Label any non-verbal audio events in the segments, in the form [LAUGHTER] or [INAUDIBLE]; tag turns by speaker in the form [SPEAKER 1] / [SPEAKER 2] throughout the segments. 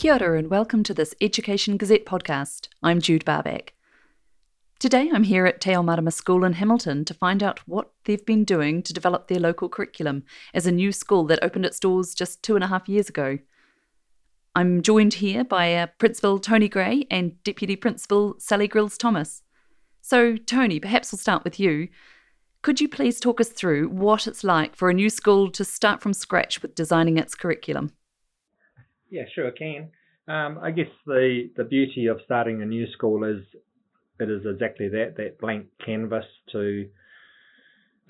[SPEAKER 1] Kia ora and welcome to this Education Gazette podcast. I'm Jude Barback. Today I'm here at Te Marama School in Hamilton to find out what they've been doing to develop their local curriculum as a new school that opened its doors just two and a half years ago. I'm joined here by uh, Principal Tony Gray and Deputy Principal Sally Grills Thomas. So, Tony, perhaps we'll start with you. Could you please talk us through what it's like for a new school to start from scratch with designing its curriculum?
[SPEAKER 2] Yeah, sure, can. Um, I guess the, the beauty of starting a new school is it is exactly that that blank canvas to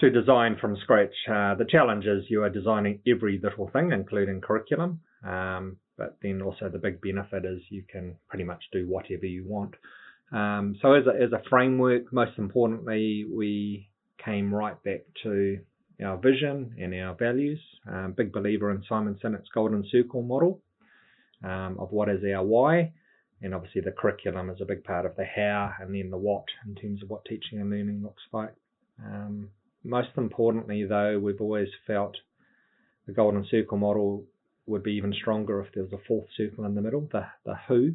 [SPEAKER 2] to design from scratch. Uh, the challenge is you are designing every little thing, including curriculum. Um, but then also the big benefit is you can pretty much do whatever you want. Um, so as a, as a framework, most importantly, we came right back to our vision and our values. Um, big believer in Simon Sinek's Golden Circle model um, of what is our why, and obviously the curriculum is a big part of the how and then the what in terms of what teaching and learning looks like. Um, most importantly, though, we've always felt the golden circle model would be even stronger if there was a fourth circle in the middle, the the who.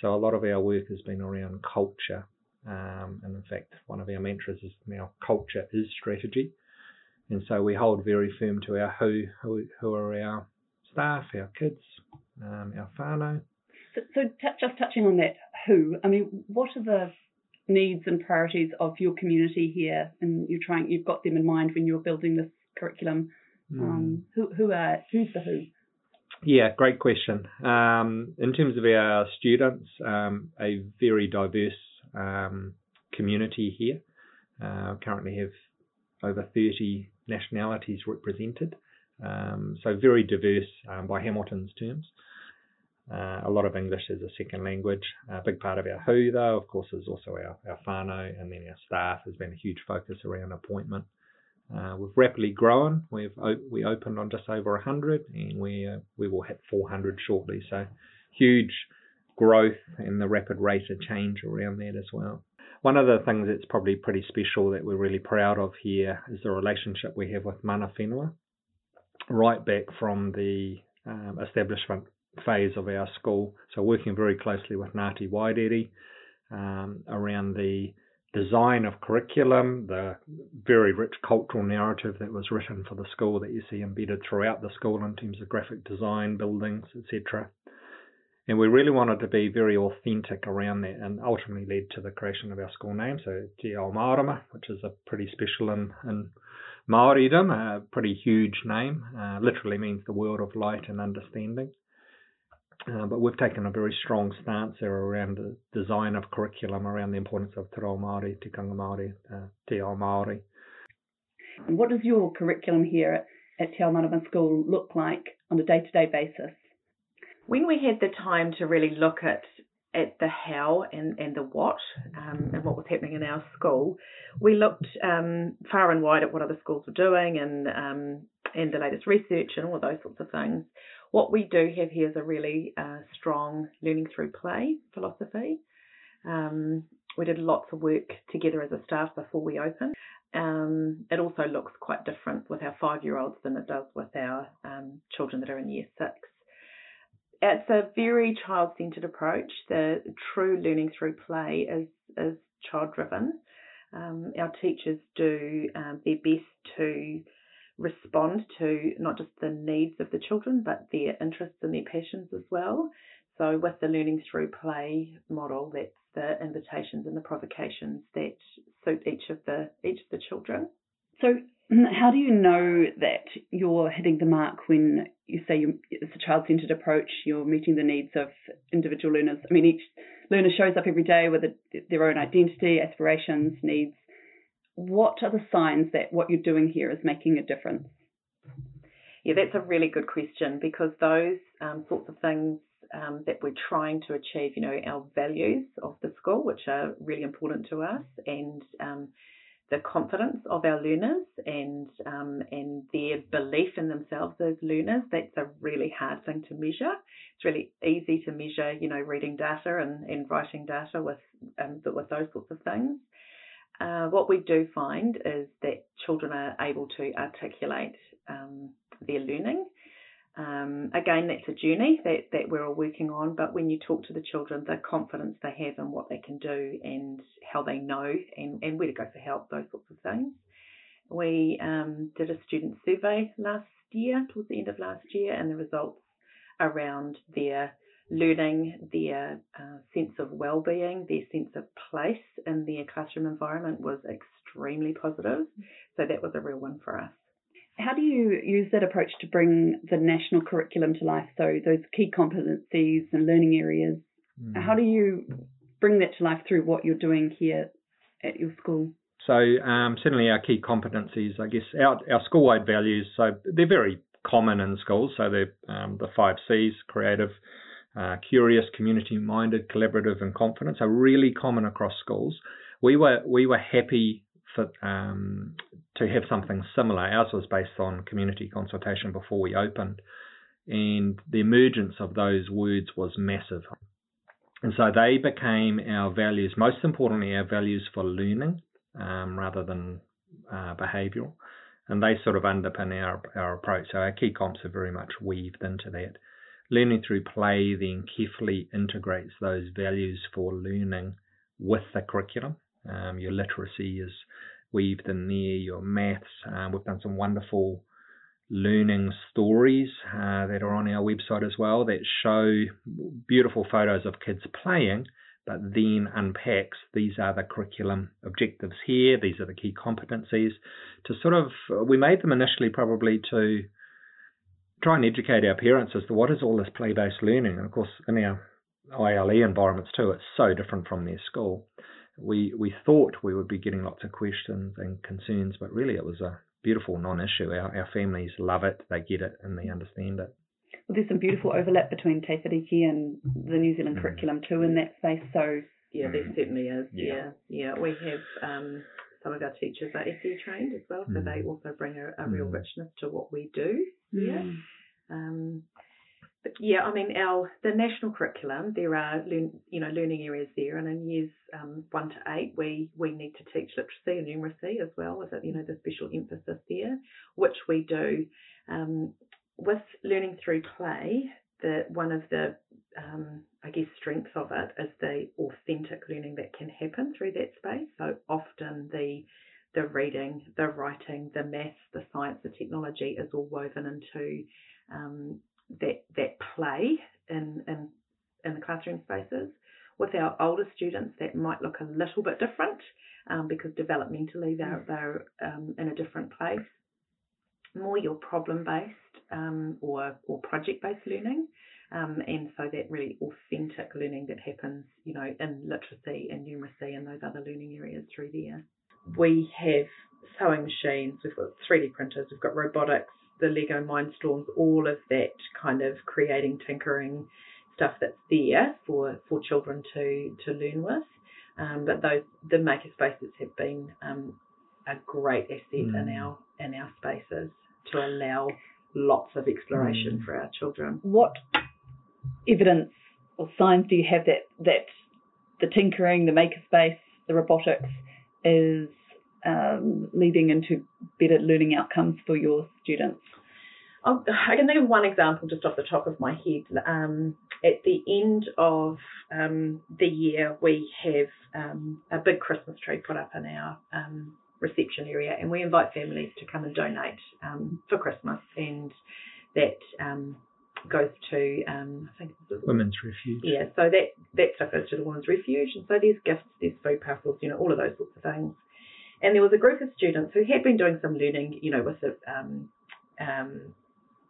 [SPEAKER 2] So a lot of our work has been around culture, um, and in fact, one of our mantras is now culture is strategy. And so we hold very firm to our who, who, who are our staff, our kids, um, whānau.
[SPEAKER 3] So, so t- just touching on that, who? I mean, what are the needs and priorities of your community here? And you're trying, you've got them in mind when you're building this curriculum. Mm. Um, who, who are, who's the who?
[SPEAKER 2] Yeah, great question. Um, in terms of our students, um, a very diverse um, community here. Uh, currently have over 30 nationalities represented. Um, so very diverse um, by Hamilton's terms. Uh, a lot of English is a second language. A big part of our who, though, of course, is also our, our whānau, and then our staff has been a huge focus around appointment. Uh, we've rapidly grown. We've we opened on just over 100, and we uh, we will hit 400 shortly. So huge growth and the rapid rate of change around that as well. One of the things that's probably pretty special that we're really proud of here is the relationship we have with Mana Whenua, right back from the um, establishment phase of our school. So working very closely with Ngāti Wairere um, around the design of curriculum, the very rich cultural narrative that was written for the school that you see embedded throughout the school in terms of graphic design, buildings, etc. And we really wanted to be very authentic around that and ultimately led to the creation of our school name, so Te Ao which is a pretty special in, in Maoridom, a pretty huge name, uh, literally means the world of light and understanding. Uh, but we've taken a very strong stance there around the design of curriculum around the importance of Te Reo Māori, Tikanga Māori, uh, Te Ao Māori.
[SPEAKER 3] And what does your curriculum here at Te Ao Marama School look like on a day-to-day basis?
[SPEAKER 4] When we had the time to really look at at the how and, and the what um, and what was happening in our school, we looked um, far and wide at what other schools were doing and um, and the latest research and all those sorts of things. What we do have here is a really uh, strong learning through play philosophy. Um, we did lots of work together as a staff before we opened. Um, it also looks quite different with our five year olds than it does with our um, children that are in year six. It's a very child centered approach. The true learning through play is, is child driven. Um, our teachers do um, their best to respond to not just the needs of the children, but their interests and their passions as well. So with the learning through play model, that's the invitations and the provocations that suit each of the each of the children.
[SPEAKER 3] So mm, how do you know that you're hitting the mark when you say you, it's a child-centered approach, you're meeting the needs of individual learners? I mean, each learner shows up every day with a, their own identity, aspirations, needs, what are the signs that what you're doing here is making a difference?
[SPEAKER 4] Yeah, that's a really good question because those um, sorts of things um, that we're trying to achieve, you know, our values of the school, which are really important to us, and um, the confidence of our learners and um, and their belief in themselves as learners. That's a really hard thing to measure. It's really easy to measure, you know, reading data and, and writing data with um, with those sorts of things. Uh, what we do find is that children are able to articulate um, their learning. Um, again, that's a journey that, that we're all working on, but when you talk to the children, the confidence they have in what they can do and how they know and, and where to go for help, those sorts of things. We um, did a student survey last year, towards the end of last year, and the results around their learning, their uh, sense of well-being, their sense of place in their classroom environment was extremely positive. So that was a real win for us.
[SPEAKER 3] How do you use that approach to bring the national curriculum to life? So those key competencies and learning areas. Mm. How do you bring that to life through what you're doing here at your school?
[SPEAKER 2] So um, certainly our key competencies, I guess, our, our school-wide values. So they're very common in schools. So they're um, the five C's: creative, uh, curious, community-minded, collaborative, and confident. are really common across schools. We were we were happy for um, to have something similar. Ours was based on community consultation before we opened, and the emergence of those words was massive. And so they became our values. Most importantly, our values for learning um, rather than uh, behavioural. And they sort of underpin our, our approach. So our key comps are very much weaved into that. Learning through play then carefully integrates those values for learning with the curriculum. Um, your literacy is weaved in there, your maths. Um, we've done some wonderful learning stories uh, that are on our website as well that show beautiful photos of kids playing but then unpacks these are the curriculum objectives here, these are the key competencies. To sort of, we made them initially probably to try and educate our parents as to what is all this play based learning. And of course, in our ILE environments too, it's so different from their school. We, we thought we would be getting lots of questions and concerns, but really it was a beautiful non issue. Our, our families love it, they get it, and they understand it
[SPEAKER 3] well, there's some beautiful overlap between Te Whāriki and the New Zealand mm. curriculum too in that space. So
[SPEAKER 4] yeah, there mm. certainly is. Yeah, yeah. yeah. We have um, some of our teachers are ECE trained as well, so mm. they also bring a, a real mm. richness to what we do. Yeah. Mm. Um, but yeah, I mean, our the national curriculum there are learn, you know learning areas there, and in years um, one to eight we we need to teach literacy and numeracy as well, with you know the special emphasis there, which we do. Um, with learning through play, the one of the um, I guess strengths of it is the authentic learning that can happen through that space. So often the the reading, the writing, the maths, the science, the technology is all woven into um, that that play in in in the classroom spaces. With our older students, that might look a little bit different um, because developmentally they're they're um, in a different place. More your problem based um, or or project based learning. Um, and so that really authentic learning that happens, you know, in literacy and numeracy and those other learning areas through there. We have sewing machines, we've got 3D printers, we've got robotics, the Lego Mindstorms, all of that kind of creating, tinkering stuff that's there for, for children to, to learn with. Um, but those the maker spaces have been um, a great asset mm. in our in our spaces to allow lots of exploration mm. for our children.
[SPEAKER 3] What evidence or signs do you have that that the tinkering, the makerspace, the robotics is um, leading into better learning outcomes for your students?
[SPEAKER 4] I'll, I can think of one example just off the top of my head. Um, at the end of um, the year, we have um, a big Christmas tree put up in our um, reception area, and we invite families to come and donate um, for Christmas, and that um, goes to um, I think
[SPEAKER 2] Women's Refuge.
[SPEAKER 4] Yeah, so that that stuff goes to the Women's Refuge, and so there's gifts, there's food parcels, you know, all of those sorts of things. And there was a group of students who had been doing some learning, you know, with the um, um,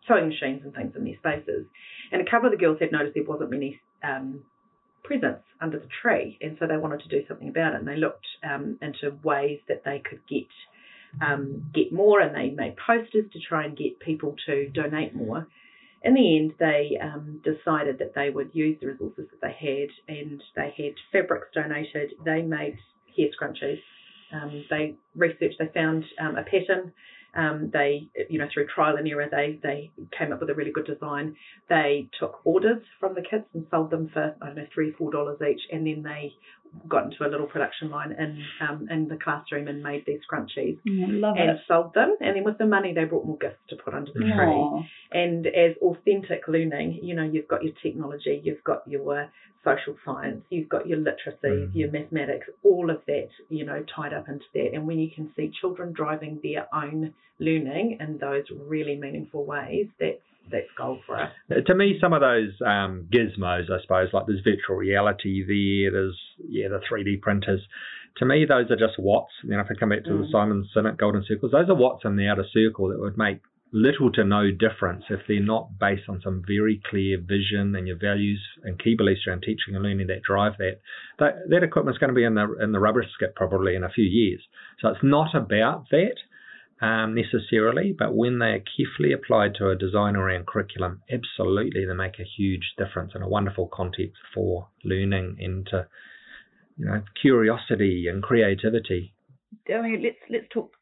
[SPEAKER 4] sewing machines and things in their spaces. And a couple of the girls had noticed there wasn't many um, presents under the tree, and so they wanted to do something about it. And they looked um, into ways that they could get um, get more, and they made posters to try and get people to donate more. In the end, they um, decided that they would use the resources that they had, and they had fabrics donated. They made hair scrunchies. Um, they researched. They found um, a pattern um, they, you know, through trial and error, they they came up with a really good design. They took orders from the kids and sold them for I don't know three four dollars each, and then they got into a little production line in um, in the classroom and made these scrunchies
[SPEAKER 3] Mm, love
[SPEAKER 4] and
[SPEAKER 3] it.
[SPEAKER 4] sold them. And then with the money, they brought more gifts to put under the tree.
[SPEAKER 3] Aw.
[SPEAKER 4] And as authentic learning, you know, you've got your technology, you've got your social science, you've got your literacy,
[SPEAKER 2] Mm.
[SPEAKER 4] your mathematics, all of that, you know, tied up into that. And when you can see children driving their own learning in those really meaningful ways, that's that's gold for us.
[SPEAKER 2] Uh, to me, some of those um, gizmos, I suppose, like there's virtual reality there, there's yeah the 3D printers. To me, those are just whats. You know, if I come back to the
[SPEAKER 4] Mm.
[SPEAKER 2] Simon Sinek Golden Circles, those are whats in the outer circle that would make little to no difference if they're not based on some very clear vision and your values and key beliefs around teaching and learning that drive that. That, that equipment's going to be in the in the rubbish skip probably in a few years. So it's not about that um, necessarily, but when they are carefully applied to a design around curriculum, absolutely they make a huge difference and a wonderful context for learning into you know curiosity and creativity.
[SPEAKER 3] I mean, let's let's talk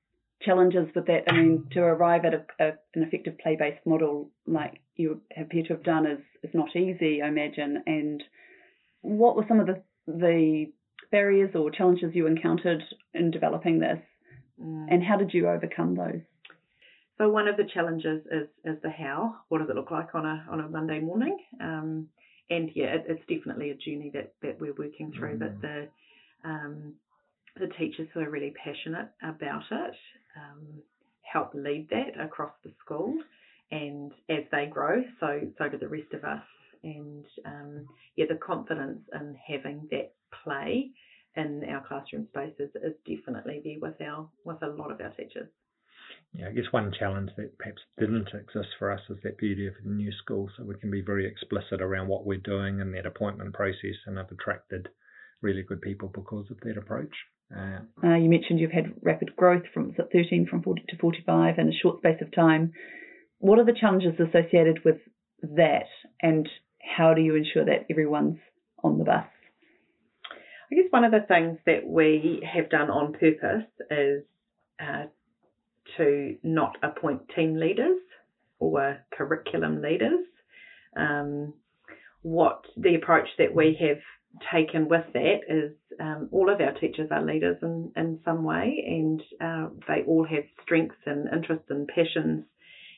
[SPEAKER 3] challenges with that. I mean, to arrive at a, a, an effective play-based model like you appear to have done is is not easy, I imagine. And what were some of the the barriers or challenges you encountered in developing this,
[SPEAKER 4] Mm.
[SPEAKER 3] and how did you overcome those?
[SPEAKER 4] So one of the challenges is is the how. What does it look like on a on a Monday morning? Um, and yeah, it, it's definitely a journey that that we're working through. But the um, the teachers who are really passionate about it um, help lead that across the school, and as they grow, so so do the rest of us. And um, yeah, the confidence in having that play in our classroom spaces is definitely there with our with a lot of our teachers.
[SPEAKER 2] Yeah, I guess one challenge that perhaps didn't exist for us is that beauty of the new school, so we can be very explicit around what we're doing in that appointment process, and have attracted really good people because of that approach. Uh,
[SPEAKER 3] Uh, you mentioned you've had rapid growth from 13 from 40 to 45 in a short space of time. What are the challenges associated with that, and how do you ensure that everyone's on the bus?
[SPEAKER 4] I guess one of the things that we have done on purpose is uh, to not appoint team leaders or curriculum leaders. Um, what the approach that we have taken with that is um, all of our teachers are leaders in, in some way, and uh, they all have strengths and interests and passions.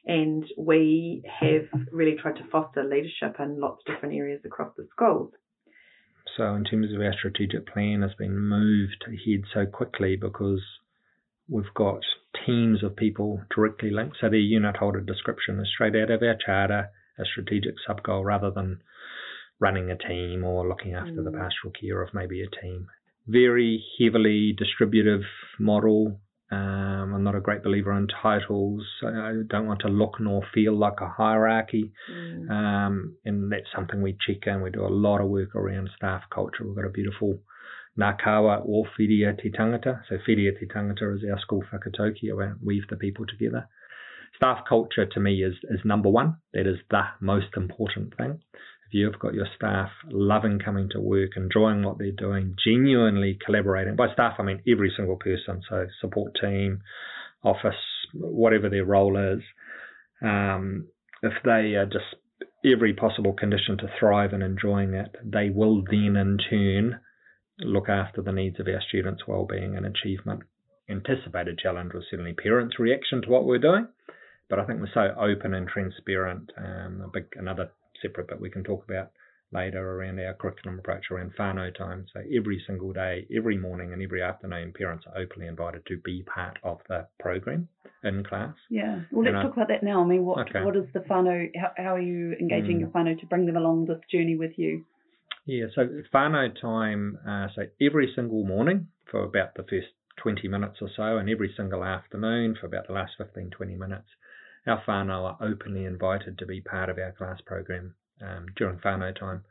[SPEAKER 4] And we have really tried to foster leadership in lots of different areas across the schools.
[SPEAKER 2] So, in terms of our strategic plan, has been moved ahead so quickly because we've got teams of people directly linked. So, the unit holder description is straight out of our charter, a strategic sub goal, rather than running a team or looking after the
[SPEAKER 4] Mm.
[SPEAKER 2] pastoral care of maybe a team. Very heavily distributive model. Um, I'm not a great believer in titles. I don't want to look nor feel like a hierarchy. Um, and that's something we check in. We do a lot of work around staff culture. We've got a beautiful Nakawa or Whiria Te Tangata. So Whiria Te Tangata is our school whakatauki, where we weave the people together. Staff culture to me is, is number one. That is the most important thing. If you've got your staff loving coming to work, enjoying what they're doing, genuinely collaborating, by staff I mean every single person, so support team, office, whatever their role is, um, if they are just every possible condition to thrive and enjoying it, they will then in turn look after the needs of our students' well-being and achievement. Anticipated challenge was certainly parents' reaction to what we're doing, but I think we're so open and transparent. Um, big another separate bit we can talk about later around our curriculum approach around whānau time. So every single day, every morning and every afternoon, parents are openly invited to be part of the program in class.
[SPEAKER 3] Yeah. Well, let's
[SPEAKER 2] And I-
[SPEAKER 3] talk about that now. I mean, what
[SPEAKER 2] Okay.
[SPEAKER 3] what is the whānau? How, how are you engaging
[SPEAKER 2] Mm.
[SPEAKER 3] your whānau to bring them along this journey with you?
[SPEAKER 2] Yeah, so whānau time, uh, so every single morning for about the first 20 minutes or so, and every single afternoon for about the last 15, 20 minutes, our whānau are openly invited to be part of our class program um, during whānau time.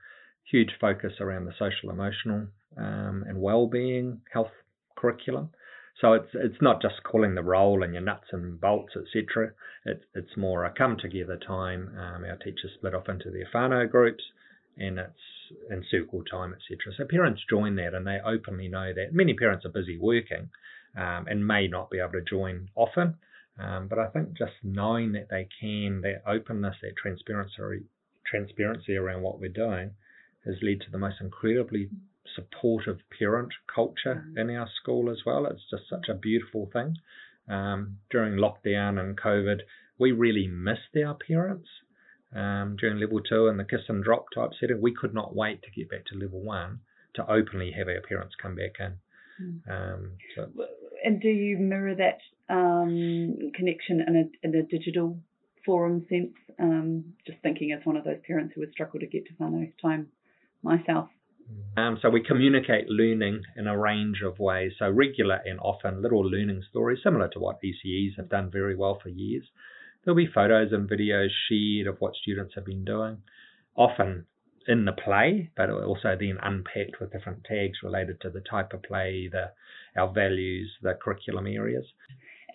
[SPEAKER 2] Huge focus around the social, emotional, um, and well-being health curriculum. So it's it's not just calling the roll and your nuts and bolts, etc. It's it's more a come together time. Um, our teachers split off into their whānau groups, and it's in circle time, etc. So parents join that, and they openly know that. Many parents are busy working, um, and may not be able to join often. Um, but I think just knowing that they can, that openness, that transparency, transparency around what we're doing, has led to the most incredibly supportive parent culture
[SPEAKER 4] Mm.
[SPEAKER 2] in our school as well. It's just such a beautiful thing. Um, during lockdown and COVID, we really missed our parents. Um, during level two and the kiss and drop type setting, we could not wait to get back to level one to openly have our parents come back in.
[SPEAKER 3] Mm.
[SPEAKER 2] Um, so
[SPEAKER 3] And do you mirror that um, connection in a, in a digital forum sense? Um, just thinking as one of those parents who would struggle to get to whānau time myself.
[SPEAKER 2] Um, so we communicate learning in a range of ways. So regular and often little learning stories, similar to what ECEs have done very well for years. There'll be photos and videos shared of what students have been doing, often in the play, but also then unpacked with different tags related to the type of play, the our values, the curriculum areas.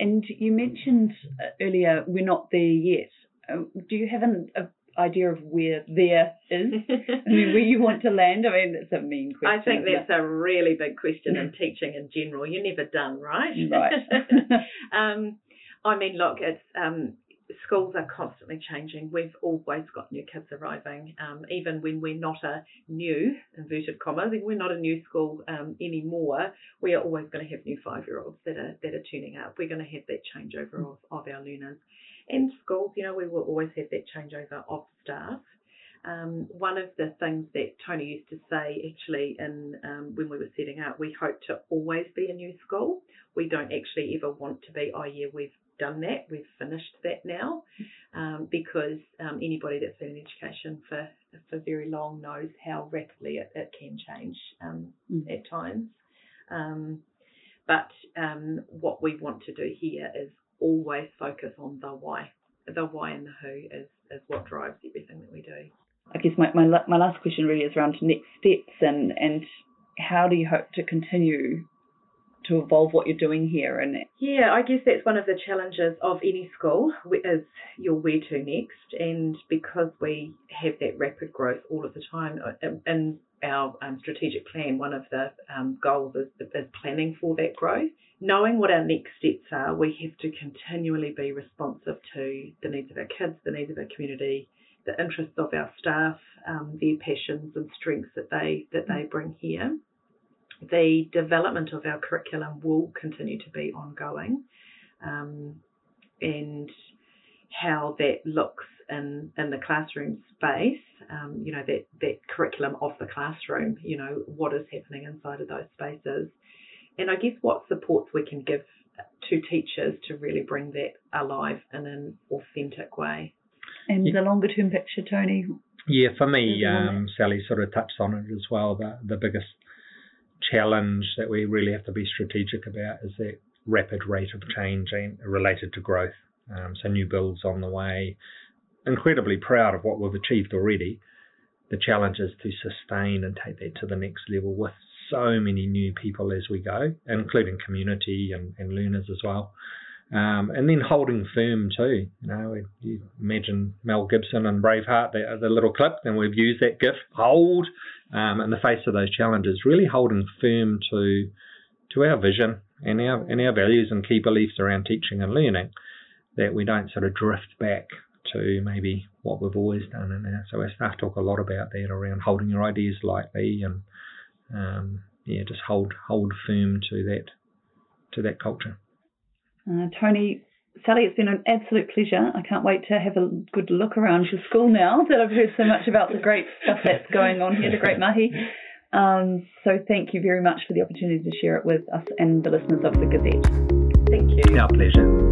[SPEAKER 3] And you mentioned uh, earlier we're not there yet. Uh, do you have an a idea of where there is? I mean, where you want to land? I mean, that's a mean question. [LAUGHS]
[SPEAKER 4] I think that's a really big question in [LAUGHS] teaching in general. You're never done, right?
[SPEAKER 3] Right. [LAUGHS]
[SPEAKER 4] um, I mean, look, it's um, schools are constantly changing. We've always got new kids arriving, um, even when we're not a new inverted commas. We're not a new school um, anymore. We are always going to have new five-year-olds that are that are turning up. We're going to have that changeover of, of our learners. And schools, you know, we will always have that changeover of staff. Um, one of the things that Tony used to say actually in um, when we were setting up, we hope to always be a new school. We don't actually ever want to be, oh yeah, we've done that, we've finished that now, um, because um, anybody that's been in education for for very long knows how rapidly it, it can change um,
[SPEAKER 3] Mm.
[SPEAKER 4] at times. Um, but um, what we want to do here is always focus on the why. The why and the who is, is what drives everything that we do.
[SPEAKER 3] I guess my, my my last question really is around next steps and and how do you hope to continue to evolve what you're doing here and
[SPEAKER 4] Yeah, I guess that's one of the challenges of any school is your where to next, and because we have that rapid growth all of the time uh, in- our um, strategic plan, one of the um, goals is, is planning for that growth. Knowing what our next steps are, we have to continually be responsive to the needs of our kids, the needs of our community, the interests of our staff, um, their passions and strengths that they that they bring here the development of our curriculum will continue to be ongoing, um, and how that looks in in the classroom space. Um, you know that that curriculum of the classroom. You know what is happening inside of those spaces, and I guess what supports we can give to teachers to really bring that alive in an authentic way.
[SPEAKER 3] and
[SPEAKER 2] Yeah.
[SPEAKER 3] the longer term picture, Tony.
[SPEAKER 2] Yeah, for me, um, Sally sort of touched on it as well. The the biggest challenge that we really have to be strategic about is that rapid rate of change related to growth. Um, so new builds on the way. Incredibly proud of what we've achieved already. The challenge is to sustain and take that to the next level with so many new people as we go, including community and, and learners as well. Um, and then holding firm too. You know, you imagine Mel Gibson and Braveheart, the, the little clip, and we've used that GIF, hold, um, in the face of those challenges, really holding firm to to our vision and our and our values and key beliefs around teaching and learning, that we don't sort of drift back to maybe what we've always done. And so our staff talk a lot about that around holding your ideas lightly and um, yeah, just hold hold firm to that to that culture.
[SPEAKER 3] Uh, Tony, Sally, it's been an absolute pleasure. I can't wait to have a good look around your school now [LAUGHS] that I've heard so much about the great stuff that's going on here, the great mahi. Um, so thank you very much for the opportunity to share it with us and the listeners of the Gazette.
[SPEAKER 4] Thank you.
[SPEAKER 2] Our pleasure.